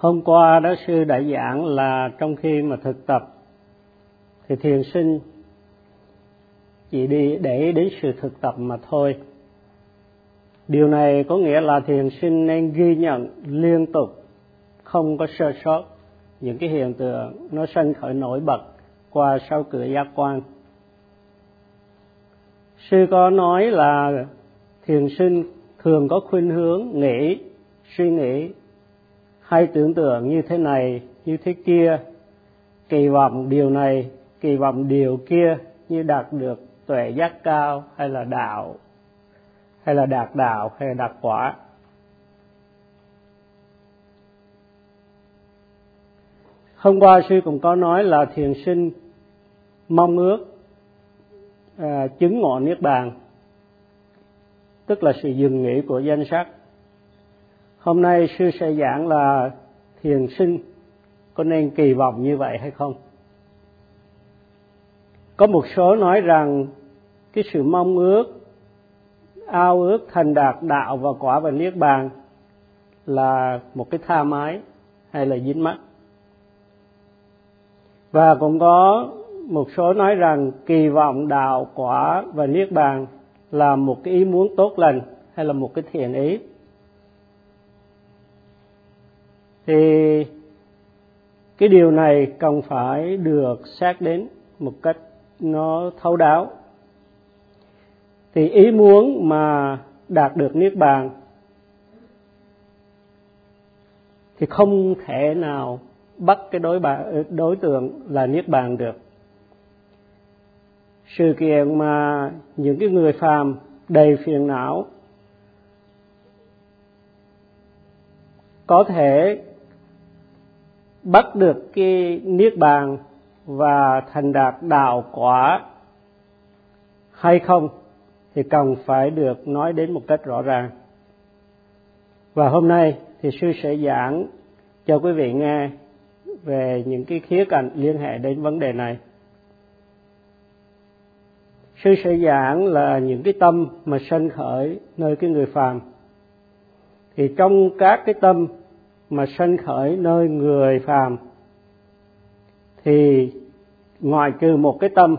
hôm qua đó sư đã giảng là trong khi mà thực tập, thì thiền sinh chỉ đi để đến sự thực tập mà thôi. Điều này có nghĩa là thiền sinh nên ghi nhận liên tục, không có sơ sót những cái hiện tượng nó sân khởi nổi bật qua sau cửa giác quan. Sư có nói là thiền sinh thường có khuynh hướng nghĩ, suy nghĩ hay tưởng tượng như thế này như thế kia. Kỳ vọng điều này kỳ vọng điều kia như đạt được tuệ giác cao hay là đạo hay là đạt đạo hay là đạt quả. Hôm qua sư cũng có nói là thiền sinh mong ước à, chứng ngộ niết bàn tức là sự dừng nghỉ của danh sắc hôm nay sư sẽ giảng là thiền sinh. Có nên kỳ vọng như vậy hay không? Có một số nói rằng cái sự mong ước, ao ước thành đạt đạo và quả và niết bàn là một cái tha mái hay là dính mắt. Và cũng có một số nói rằng kỳ vọng đạo quả và niết bàn là một cái ý muốn tốt lành hay là một cái thiện ý. Thì cái điều này cần phải được xét đến một cách nó thấu đáo. Thì ý muốn mà đạt được niết bàn thì không thể nào bắt cái đối bạn đối tượng là niết bàn được. Sự kiện mà những cái người phàm đầy phiền não có thể bắt được cái niết bàn và thành đạt đạo quả hay không thì cần phải được nói đến một cách rõ ràng. Và hôm nay thì sư sẽ giảng cho quý vị nghe về những cái khía cạnh liên hệ đến vấn đề này. Sư sẽ giảng là những cái tâm mà sanh khởi nơi cái người phàm. Thì trong các cái tâm mà sân khởi nơi người phàm, thì ngoài trừ một cái tâm,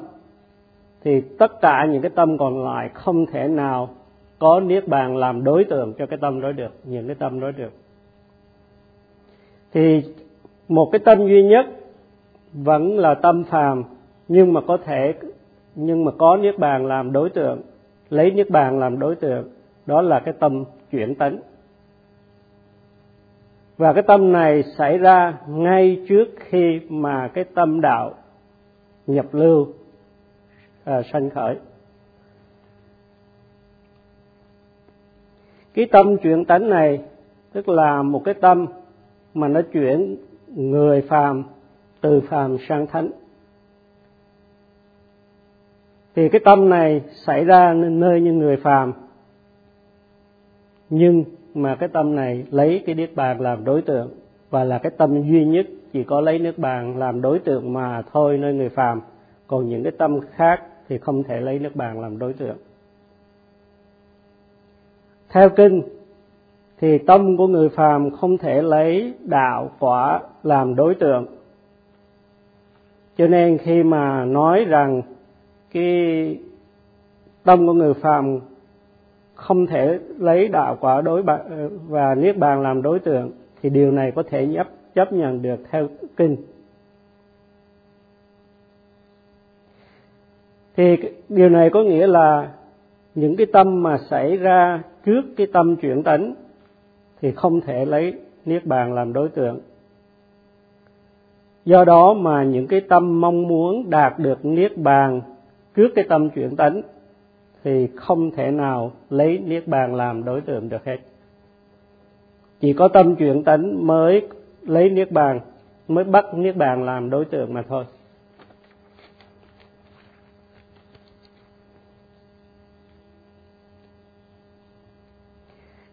thì tất cả những cái tâm còn lại không thể nào có niết bàn làm đối tượng cho cái tâm đó được, những cái tâm đó được. Thì một cái tâm duy nhất vẫn là tâm phàm, nhưng mà có thể, nhưng mà có niết bàn làm đối tượng, lấy niết bàn làm đối tượng, đó là cái tâm chuyển tấn và cái tâm này xảy ra ngay trước khi mà cái tâm đạo nhập lưu à, sanh khởi. Cái tâm chuyển tánh này tức là một cái tâm mà nó chuyển người phàm từ phàm sang thánh. Thì cái tâm này xảy ra nơi như người phàm nhưng mà cái tâm này lấy cái niết bàn làm đối tượng, và là cái tâm duy nhất chỉ có lấy nước bàn làm đối tượng mà thôi nơi người phàm. Còn những cái tâm khác thì không thể lấy nước bàn làm đối tượng. Theo kinh thì tâm của người phàm không thể lấy đạo quả làm đối tượng. Cho nên khi mà nói rằng cái tâm của người phàm không thể lấy đạo quả đối ờ, và niết bàn làm đối tượng, thì điều này có thể chấp chấp nhận được theo kinh. Thì điều này có nghĩa là những cái tâm mà xảy ra trước cái tâm chuyển tánh thì không thể lấy niết bàn làm đối tượng. Do đó mà những cái tâm mong muốn đạt được niết bàn trước cái tâm chuyển tánh thì không thể nào lấy niết bàn làm đối tượng được hết. Chỉ có tâm chuyển tánh mới lấy niết bàn, mới bắt niết bàn làm đối tượng mà thôi.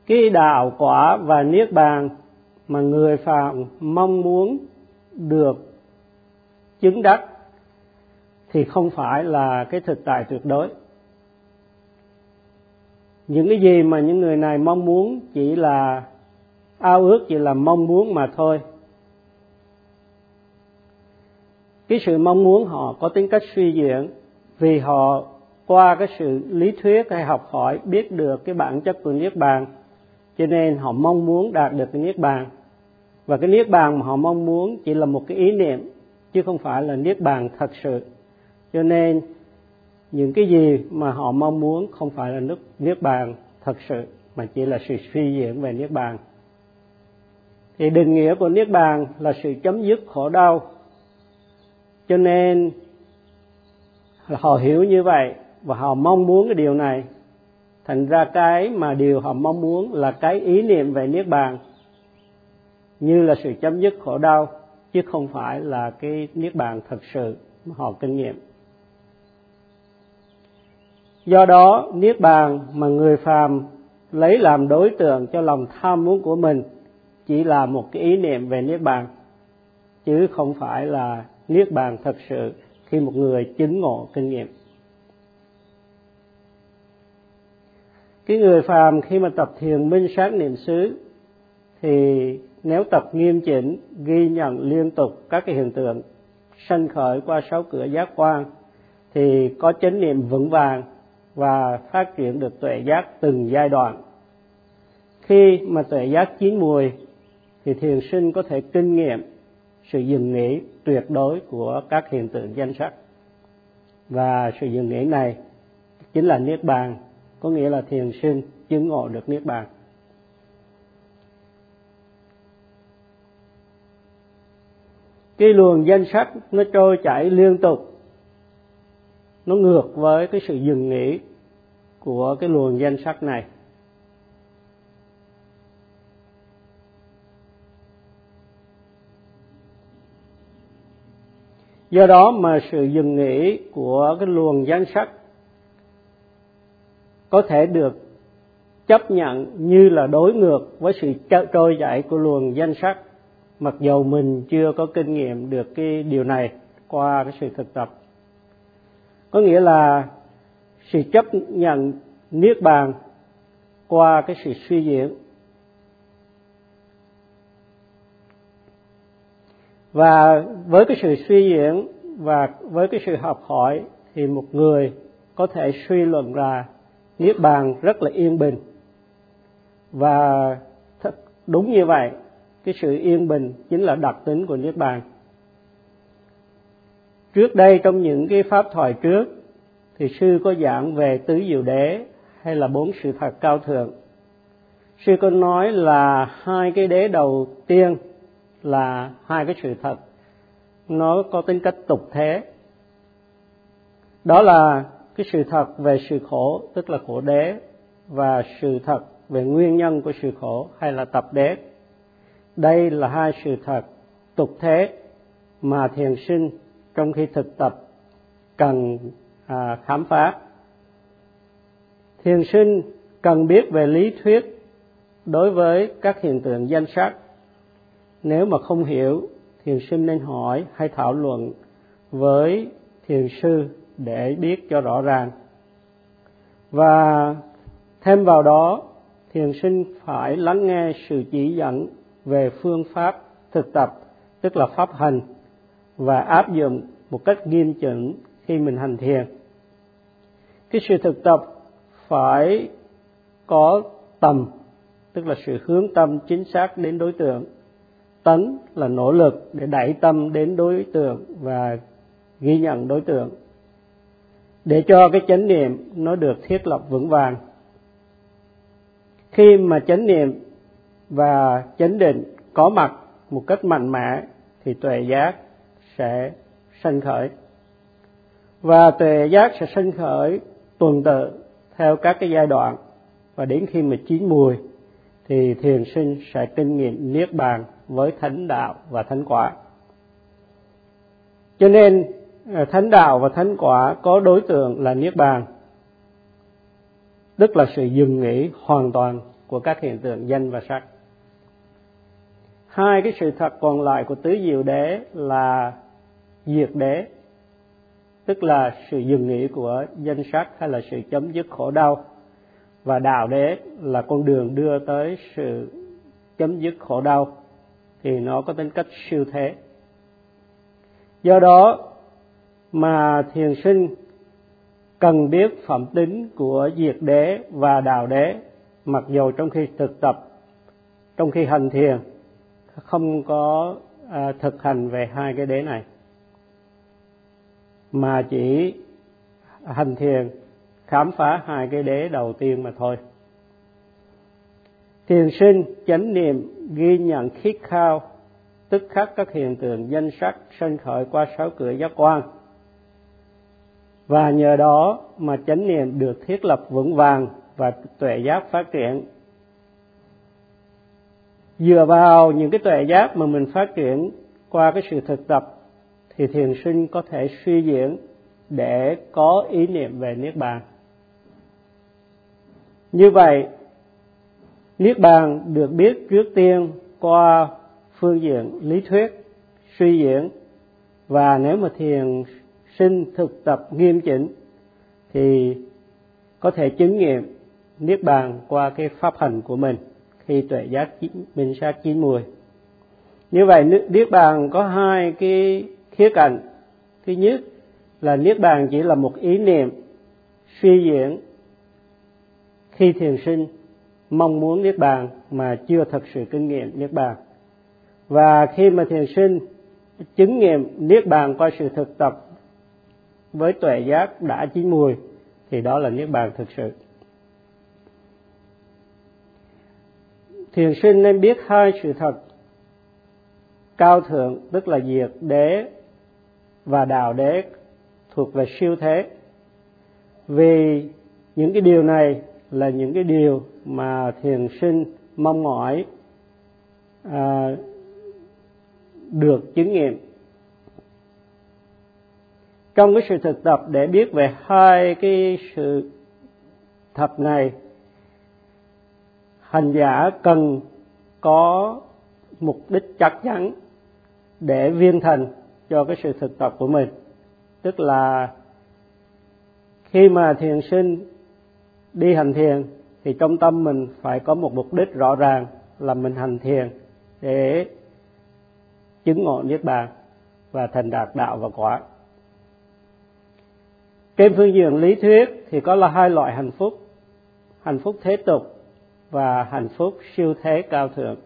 Cái đạo quả và niết bàn mà người phàm mong muốn được chứng đắc thì không phải là cái thực tại tuyệt đối những cái gì mà những người này mong muốn chỉ là ao ước, chỉ là mong muốn mà thôi. Cái sự mong muốn họ có tính cách suy diễn vì họ qua cái sự lý thuyết hay học hỏi biết được cái bản chất của niết bàn, cho nên họ mong muốn đạt được cái niết bàn. Và cái niết bàn mà họ mong muốn chỉ là một cái ý niệm, chứ không phải là niết bàn thật sự. Cho nên những cái gì mà họ mong muốn không phải là nước, niết bàn thật sự, mà chỉ là sự suy diễn về niết bàn. Thì định nghĩa của niết bàn là sự chấm dứt khổ đau. Cho nên là họ hiểu như vậy và họ mong muốn cái điều này. Thành ra cái mà điều họ mong muốn là cái ý niệm về niết bàn như là sự chấm dứt khổ đau, chứ không phải là cái niết bàn thật sự mà họ kinh nghiệm do đó, niết bàn mà người phàm lấy làm đối tượng cho lòng tham muốn của mình chỉ là một cái ý niệm về niết bàn, chứ không phải là niết bàn thật sự khi một người chứng ngộ kinh nghiệm. Cái người phàm khi mà tập thiền minh sát niệm xứ thì nếu tập nghiêm chỉnh, ghi nhận liên tục các cái hiện tượng sanh khởi qua sáu cửa giác quan, thì có chánh niệm vững vàng và phát triển được tuệ giác từng giai đoạn. Khi mà tuệ giác chín mùi, thì thiền sinh có thể kinh nghiệm sự dừng nghỉ tuyệt đối của các hiện tượng danh sắc. Và sự dừng nghỉ này chính là niết bàn, có nghĩa là thiền sinh chứng ngộ được niết bàn. Cái luồng danh sắc nó trôi chảy liên tục nó ngược với cái sự dừng nghỉ của cái luồng danh sắc này. Do đó mà sự dừng nghỉ của cái luồng danh sắc có thể được chấp nhận như là đối ngược với sự trôi chảy của luồng danh sắc, mặc dầu mình chưa có kinh nghiệm được cái điều này qua cái sự thực tập có nghĩa là sự chấp nhận niết bàn qua cái sự suy diễn. Và với cái sự suy diễn và với cái sự học hỏi thì một người có thể suy luận ra niết bàn rất là yên bình. Và thật, đúng như vậy, cái sự yên bình chính là đặc tính của niết bàn trước đây trong những cái pháp thoại trước, thì sư có giảng về tứ diệu đế hay là bốn sự thật cao thượng. Sư có nói là hai cái đế đầu tiên là hai cái sự thật. Nó có tính cách tục thế. Đó là cái sự thật về sự khổ, tức là khổ đế, và sự thật về nguyên nhân của sự khổ hay là tập đế. Đây là hai sự thật tục thế mà thiền sinh trong khi thực tập cần à, khám phá. Thiền sinh cần biết về lý thuyết đối với các hiện tượng danh sắc. Nếu mà không hiểu thiền sinh nên hỏi hay thảo luận với thiền sư để biết cho rõ ràng. Và thêm vào đó thiền sinh phải lắng nghe sự chỉ dẫn về phương pháp thực tập tức là pháp hành và áp dụng một cách nghiêm chỉnh khi mình hành thiền. Cái sự thực tập phải có tầm, tức là sự hướng tâm chính xác đến đối tượng. Tấn là nỗ lực để đẩy tâm đến đối tượng và ghi nhận đối tượng. Để cho cái chánh niệm nó được thiết lập vững vàng. Khi mà chánh niệm và chánh định có mặt một cách mạnh mẽ, thì tuệ giác sẽ sanh khởi. Và tuệ giác sẽ sanh khởi tuần tự theo các cái giai đoạn. Và đến khi mà chín mùi, thì thiền sinh sẽ kinh nghiệm niết bàn với thánh đạo và thánh quả. Cho nên à, thánh đạo và thánh quả có đối tượng là niết bàn. Tức là sự dừng nghỉ hoàn toàn của các hiện tượng danh và sắc. Hai cái sự thật còn lại của tứ diệu đế là diệt đế tức là sự dừng nghỉ của danh sắc hay là sự chấm dứt khổ đau. Và đạo đế là con đường đưa tới sự chấm dứt khổ đau thì nó có tính cách siêu thế. Do đó mà thiền sinh cần biết phẩm tính của diệt đế và đạo đế mặc dù trong khi thực tập trong khi hành thiền không có à, thực hành về hai cái đế này mà chỉ hành thiền, khám phá hai cái đế đầu tiên mà thôi. Thiền sinh chánh niệm ghi nhận khít khao, tức khắc các hiện tượng danh sắc sanh khởi qua sáu cửa giác quan. Và nhờ đó mà chánh niệm được thiết lập vững vàng và tuệ giác phát triển. Dựa vào những cái tuệ giác mà mình phát triển qua cái sự thực tập thì thiền sinh có thể suy diễn để có ý niệm về niết bàn. Như vậy, niết bàn được biết trước tiên qua phương diện lý thuyết, suy diễn. Và nếu mà thiền sinh thực tập nghiêm chỉnh, thì có thể chứng nghiệm niết bàn qua cái pháp hành của mình, khi tuệ giác minh sát chín mùi. Như vậy, niết bàn có hai cái khía cạnh. Thứ nhất là niết bàn chỉ là một ý niệm suy diễn khi thiền sinh, mong muốn niết bàn mà chưa thật sự kinh nghiệm niết bàn. Và khi mà thiền sinh, chứng nghiệm niết bàn qua sự thực tập với tuệ giác đã chín mùi, thì đó là niết bàn thực sự. Thiền sinh nên biết hai sự thật cao thượng, tức là diệt đế và đạo đế thuộc về siêu thế. Vì những cái điều này là những cái điều mà thiền sinh mong mỏi à, được chứng nghiệm. Trong cái sự thực tập để biết về hai cái sự thật này hành giả cần có mục đích chắc chắn để viên thành cho cái sự thực tập của mình. Tức là khi mà thiền sinh đi hành thiền, thì trong tâm mình phải có một mục đích rõ ràng là mình hành thiền để chứng ngộ niết bàn và thành đạt đạo và quả. Trên phương diện lý thuyết thì có là hai loại hạnh phúc hạnh phúc thế tục và hạnh phúc siêu thế cao thượng.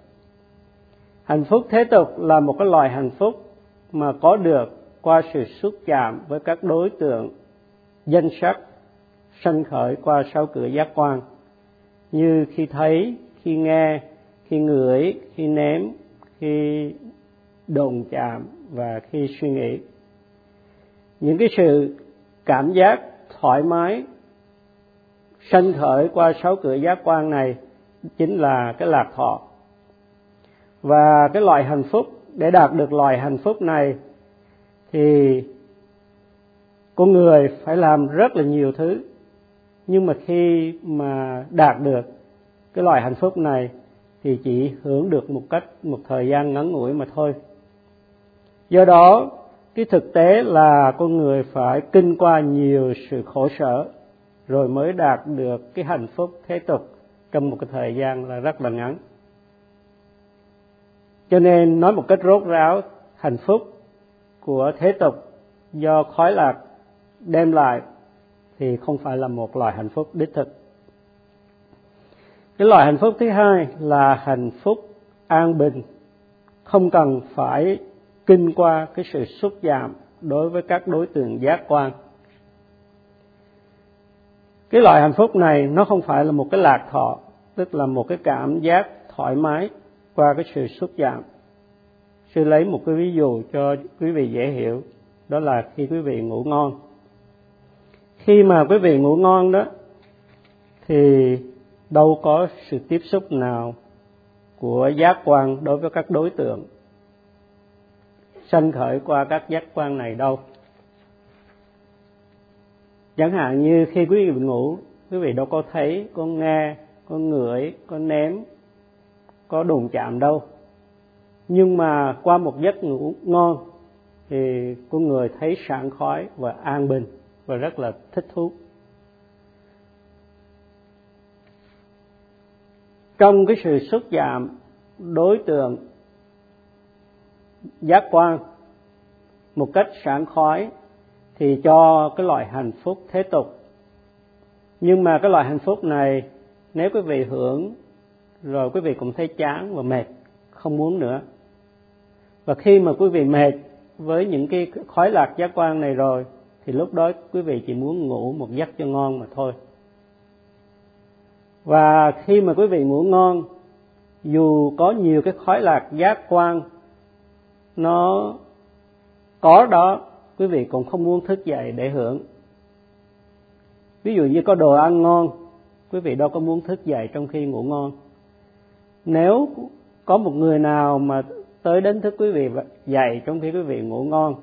Hạnh phúc thế tục là một cái loại hạnh phúc mà có được qua sự xúc chạm với các đối tượng danh sắc sanh khởi qua sáu cửa giác quan. Như khi thấy, khi nghe, khi ngửi, khi nếm, khi đụng chạm và khi suy nghĩ. Những cái sự cảm giác thoải mái sanh khởi qua sáu cửa giác quan này chính là cái lạc thọ. Và cái loại hạnh phúc để đạt được loại hạnh phúc này, thì con người phải làm rất là nhiều thứ. Nhưng mà khi mà đạt được cái loại hạnh phúc này, thì chỉ hưởng được một cách, một thời gian ngắn ngủi mà thôi. Do đó, cái thực tế là con người phải kinh qua nhiều sự khổ sở rồi mới đạt được cái hạnh phúc thế tục trong một cái thời gian là rất là ngắn cho nên nói một cách rốt ráo, hạnh phúc của thế tục do khói lạc đem lại thì không phải là một loại hạnh phúc đích thực. Cái loại hạnh phúc thứ hai là hạnh phúc an bình, không cần phải kinh qua cái sự xúc giảm đối với các đối tượng giác quan. Cái loại hạnh phúc này nó không phải là một cái lạc thọ, tức là một cái cảm giác thoải mái qua cái sự xuất giảm sư lấy một cái ví dụ cho quý vị dễ hiểu, đó là khi quý vị ngủ ngon. Khi mà quý vị ngủ ngon đó, thì đâu có sự tiếp xúc nào của giác quan đối với các đối tượng sanh khởi qua các giác quan này đâu. Chẳng hạn như khi quý vị ngủ, quý vị đâu có thấy, có nghe, có ngửi, có nếm có đụng chạm đâu. Nhưng mà qua một giấc ngủ ngon thì con người thấy sảng khoái và an bình và rất là thích thú. Trong cái sự xuất giảm đối tượng giác quan một cách sảng khoái thì cho cái loại hạnh phúc thế tục. Nhưng mà cái loại hạnh phúc này, nếu quý vị hưởng rồi quý vị cũng thấy chán và mệt, không muốn nữa. Và khi mà quý vị mệt với những cái khói lạc giác quan này rồi, thì lúc đó quý vị chỉ muốn ngủ một giấc cho ngon mà thôi. Và khi mà quý vị ngủ ngon, dù có nhiều cái khói lạc giác quan nó có đó, quý vị cũng không muốn thức dậy để hưởng. Ví dụ như có đồ ăn ngon, quý vị đâu có muốn thức dậy trong khi ngủ ngon nếu có một người nào mà tới đến thức quý vị dậy trong khi quý vị ngủ ngon,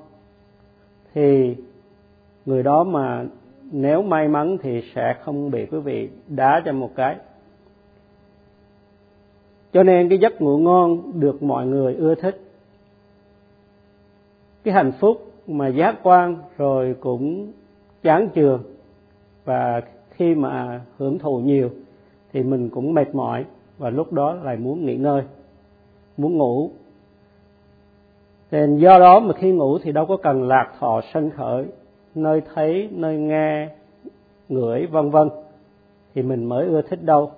thì người đó mà nếu may mắn thì sẽ không bị quý vị đá cho một cái. Cho nên cái giấc ngủ ngon được mọi người ưa thích. Cái hạnh phúc mà giác quan rồi cũng chán chường, và khi mà hưởng thụ nhiều thì mình cũng mệt mỏi và lúc đó lại muốn nghỉ ngơi, muốn ngủ. Nên do đó mà khi ngủ thì đâu có cần lạc thọ sân khởi, nơi thấy, nơi nghe, ngửi, vân vân, thì mình mới ưa thích đâu.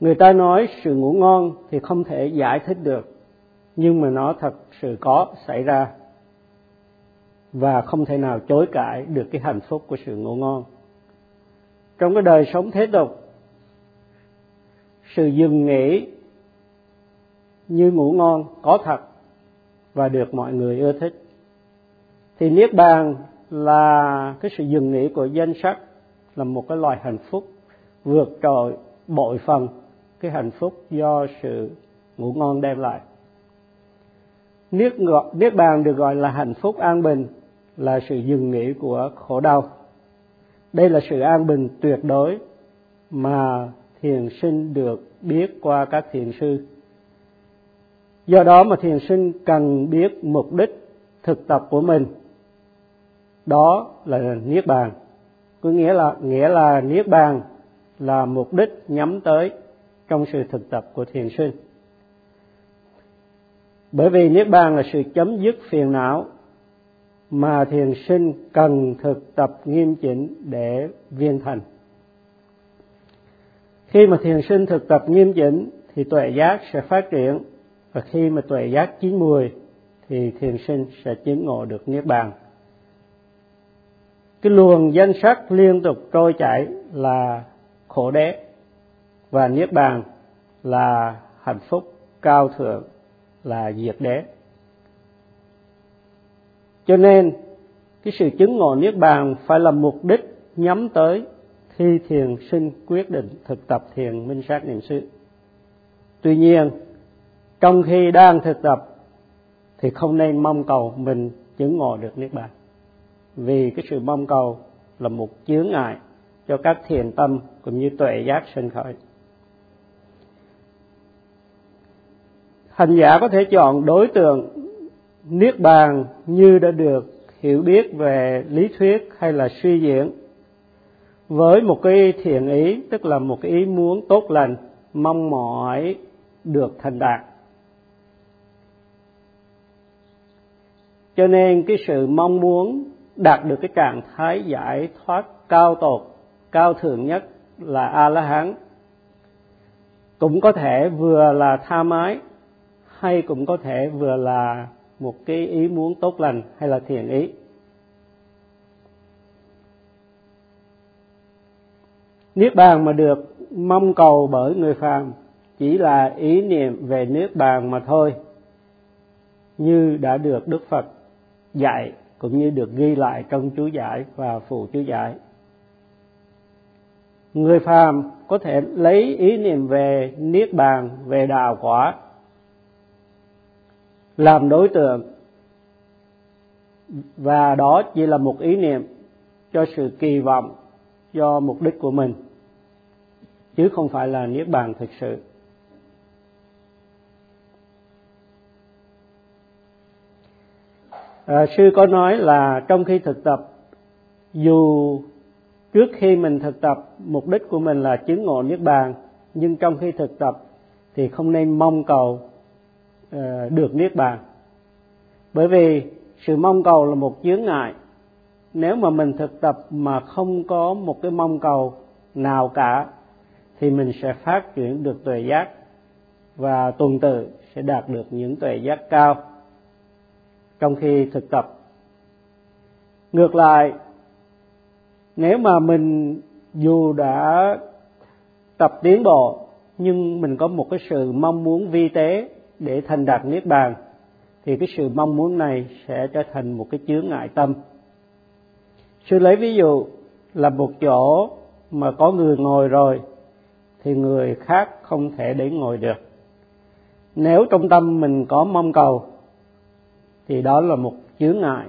Người ta nói sự ngủ ngon thì không thể giải thích được, nhưng mà nó thật sự có xảy ra. Và không thể nào chối cãi được cái hạnh phúc của sự ngủ ngon. Trong cái đời sống thế tục sự dừng nghỉ như ngủ ngon có thật và được mọi người ưa thích. Thì niết bàn là cái sự dừng nghỉ của danh sắc là một cái loài hạnh phúc vượt trội, bội phần cái hạnh phúc do sự ngủ ngon đem lại. Niết niết bàn được gọi là hạnh phúc an bình, là sự dừng nghỉ của khổ đau. Đây là sự an bình tuyệt đối mà thiền sinh được biết qua các thiền sư. Do đó mà thiền sinh cần biết mục đích thực tập của mình. Đó là niết bàn. Có nghĩa là nghĩa là niết bàn là mục đích nhắm tới trong sự thực tập của thiền sinh. Bởi vì niết bàn là sự chấm dứt phiền não mà thiền sinh cần thực tập nghiêm chỉnh để viên thành khi mà thiền sinh thực tập nghiêm chỉnh, thì tuệ giác sẽ phát triển. Và khi mà tuệ giác chín mùi, thì thiền sinh sẽ chứng ngộ được niết bàn. Cái luồng danh sắc liên tục trôi chảy là khổ đế, và niết bàn là hạnh phúc cao thượng, là diệt đế. Cho nên, cái sự chứng ngộ niết bàn phải là mục đích nhắm tới khi thiền sinh quyết định thực tập thiền minh sát niệm xứ. Tuy nhiên, trong khi đang thực tập, thì không nên mong cầu mình chứng ngộ được niết bàn. Vì cái sự mong cầu là một chướng ngại cho các thiền tâm cũng như tuệ giác sinh khởi. Hành giả có thể chọn đối tượng niết bàn như đã được hiểu biết về lý thuyết hay là suy diễn với một cái thiện ý, tức là một cái ý muốn tốt lành, mong mỏi được thành đạt. Cho nên cái sự mong muốn đạt được cái trạng thái giải thoát cao tột, cao thượng nhất là a la hán cũng có thể vừa là tha mái, hay cũng có thể vừa là một cái ý muốn tốt lành hay là thiện ý. Niết bàn mà được mong cầu bởi người phàm, chỉ là ý niệm về niết bàn mà thôi, như đã được đức phật dạy cũng như được ghi lại trong chú giải và phụ chú giải. Người phàm có thể lấy ý niệm về niết bàn, về đạo quả, làm đối tượng, và đó chỉ là một ý niệm cho sự kỳ vọng do mục đích của mình chứ không phải là niết bàn thực sự. À, sư có nói là trong khi thực tập dù trước khi mình thực tập mục đích của mình là chứng ngộ niết bàn nhưng trong khi thực tập thì không nên mong cầu uh, được niết bàn. Bởi vì sự mong cầu là một chướng ngại nếu mà mình thực tập mà không có một cái mong cầu nào cả, thì mình sẽ phát triển được tuệ giác và tuần tự sẽ đạt được những tuệ giác cao. Trong khi thực tập, ngược lại, nếu mà mình dù đã tập tiến bộ, nhưng mình có một cái sự mong muốn vi tế để thành đạt niết bàn, thì cái sự mong muốn này sẽ trở thành một cái chướng ngại tâm sư lấy ví dụ là một chỗ mà có người ngồi rồi, thì người khác không thể đến ngồi được. Nếu trong tâm mình có mong cầu, thì đó là một chướng ngại.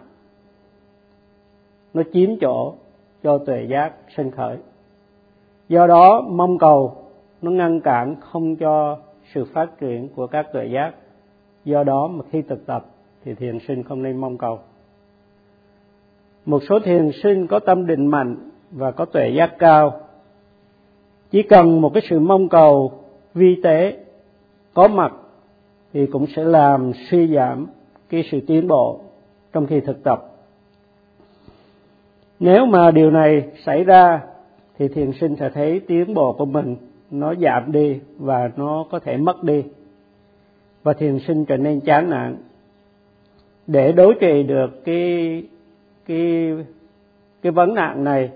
Nó chiếm chỗ cho tuệ giác sinh khởi. Do đó, mong cầu nó ngăn cản không cho sự phát triển của các tuệ giác. Do đó mà khi thực tập, thì thiền sinh không nên mong cầu một số thiền sinh có tâm định mạnh và có tuệ giác cao. Chỉ cần một cái sự mong cầu vi tế có mặt thì cũng sẽ làm suy giảm cái sự tiến bộ trong khi thực tập. Nếu mà điều này xảy ra thì thiền sinh sẽ thấy tiến bộ của mình nó giảm đi và nó có thể mất đi. Và thiền sinh trở nên chán nản. Để đối trị được cái cái cái vấn nạn này,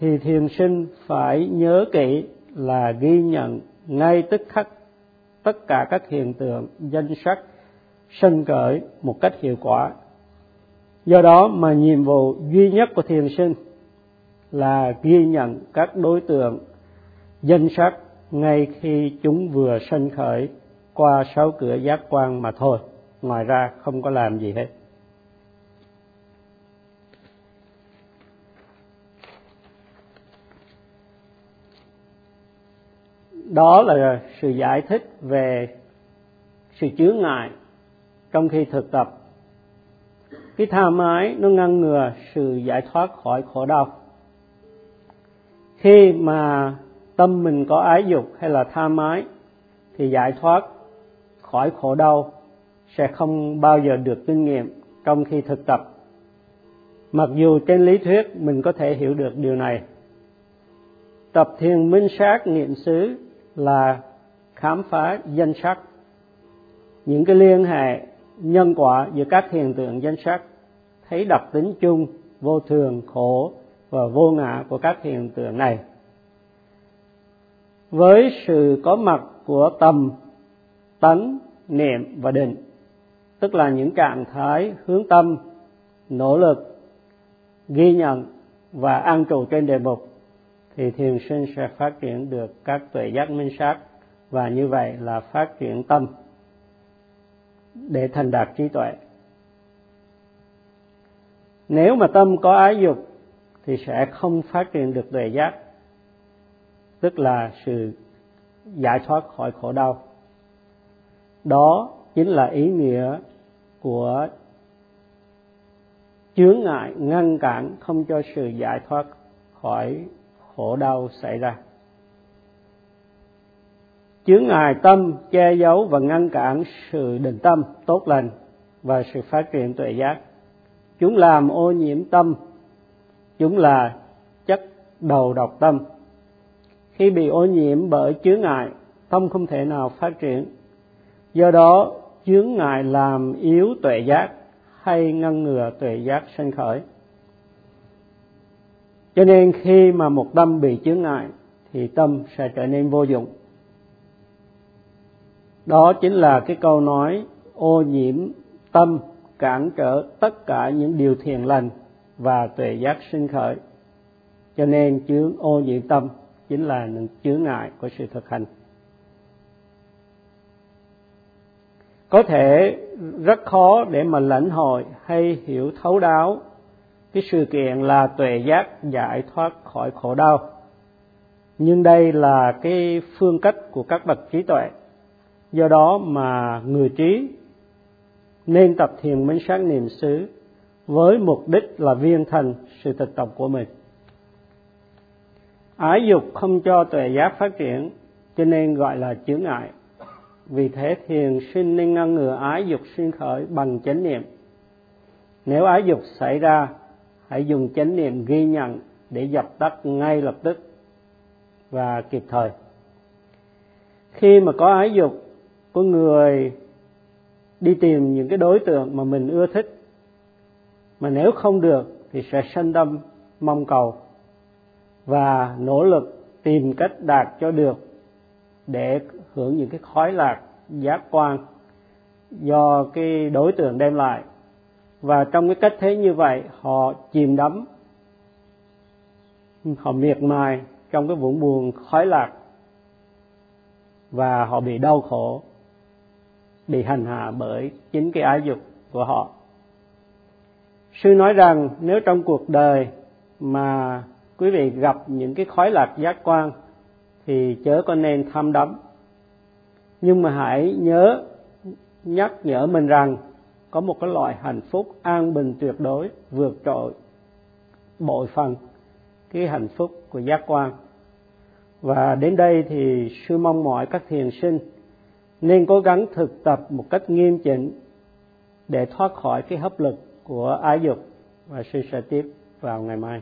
thì thiền sinh phải nhớ kỹ là ghi nhận ngay tức khắc tất cả các hiện tượng danh sắc sân cởi một cách hiệu quả. Do đó mà nhiệm vụ duy nhất của thiền sinh là ghi nhận các đối tượng danh sắc ngay khi chúng vừa sân khởi qua sáu cửa giác quan mà thôi. Ngoài ra không có làm gì hết. Đó là sự giải thích về sự chướng ngại trong khi thực tập. Cái tha mái nó ngăn ngừa sự giải thoát khỏi khổ đau. Khi mà tâm mình có ái dục hay là tha mái, thì giải thoát khỏi khổ đau sẽ không bao giờ được kinh nghiệm trong khi thực tập. Mặc dù trên lý thuyết mình có thể hiểu được điều này tập thiền minh sát niệm xứ là khám phá danh sắc. Những cái liên hệ nhân quả giữa các hiện tượng danh sắc, thấy đặc tính chung, vô thường, khổ và vô ngã của các hiện tượng này. Với sự có mặt của tâm tấn niệm và định, tức là những trạng thái hướng tâm, nỗ lực, ghi nhận và an trụ trên đề mục thì thiền sinh sẽ phát triển được các tuệ giác minh sát, và như vậy là phát triển tâm để thành đạt trí tuệ. Nếu mà tâm có ái dục thì sẽ không phát triển được tuệ giác, tức là sự giải thoát khỏi khổ đau. Đó chính là ý nghĩa của chướng ngại, ngăn cản không cho sự giải thoát khỏi khổ đau xảy ra. Chướng ngại tâm, che giấu và ngăn cản sự định tâm tốt lành và sự phát triển tuệ giác. Chúng làm ô nhiễm tâm. Chúng là chất đầu độc tâm. Khi bị ô nhiễm bởi chướng ngại, tâm không thể nào phát triển. Do đó, chướng ngại làm yếu tuệ giác hay ngăn ngừa tuệ giác sinh khởi cho nên khi mà một tâm bị chướng ngại, thì tâm sẽ trở nên vô dụng. Đó chính là cái câu nói, ô nhiễm tâm cản trở tất cả những điều thiền lành và tuệ giác sinh khởi. Cho nên chướng ô nhiễm tâm chính là những chướng ngại của sự thực hành. Có thể rất khó để mà lãnh hội hay hiểu thấu đáo cái sự kiện là tuệ giác giải thoát khỏi khổ đau. Nhưng đây là cái phương cách của các bậc trí tuệ. Do đó mà người trí nên tập thiền minh sát niệm xứ với mục đích là viên thành sự thực tập của mình. Ái dục không cho tuệ giác phát triển, cho nên gọi là chướng ngại. Vì thế thiền sinh nên ngăn ngừa ái dục sinh khởi bằng chánh niệm. Nếu ái dục xảy ra hãy dùng chánh niệm ghi nhận để dập tắt ngay lập tức và kịp thời. Khi mà có ái dục, có người đi tìm những cái đối tượng mà mình ưa thích, mà nếu không được thì sẽ sanh tâm mong cầu và nỗ lực tìm cách đạt cho được để hưởng những cái khói lạc giác quan do cái đối tượng đem lại và trong cái cách thế như vậy, họ chìm đắm, họ miệt mài trong cái vũng buồn khói lạc và họ bị đau khổ, bị hành hạ bởi chính cái ái dục của họ. Sư nói rằng, nếu trong cuộc đời mà quý vị gặp những cái khói lạc giác quan, thì chớ có nên tham đắm. Nhưng mà hãy nhớ, nhắc nhở mình rằng có một cái loại hạnh phúc an bình tuyệt đối, vượt trội, bội phần cái hạnh phúc của giác quan. Và đến đây thì sư mong mỏi các thiền sinh nên cố gắng thực tập một cách nghiêm chỉnh để thoát khỏi cái hấp lực của ái dục. Và sư sẽ tiếp vào ngày mai.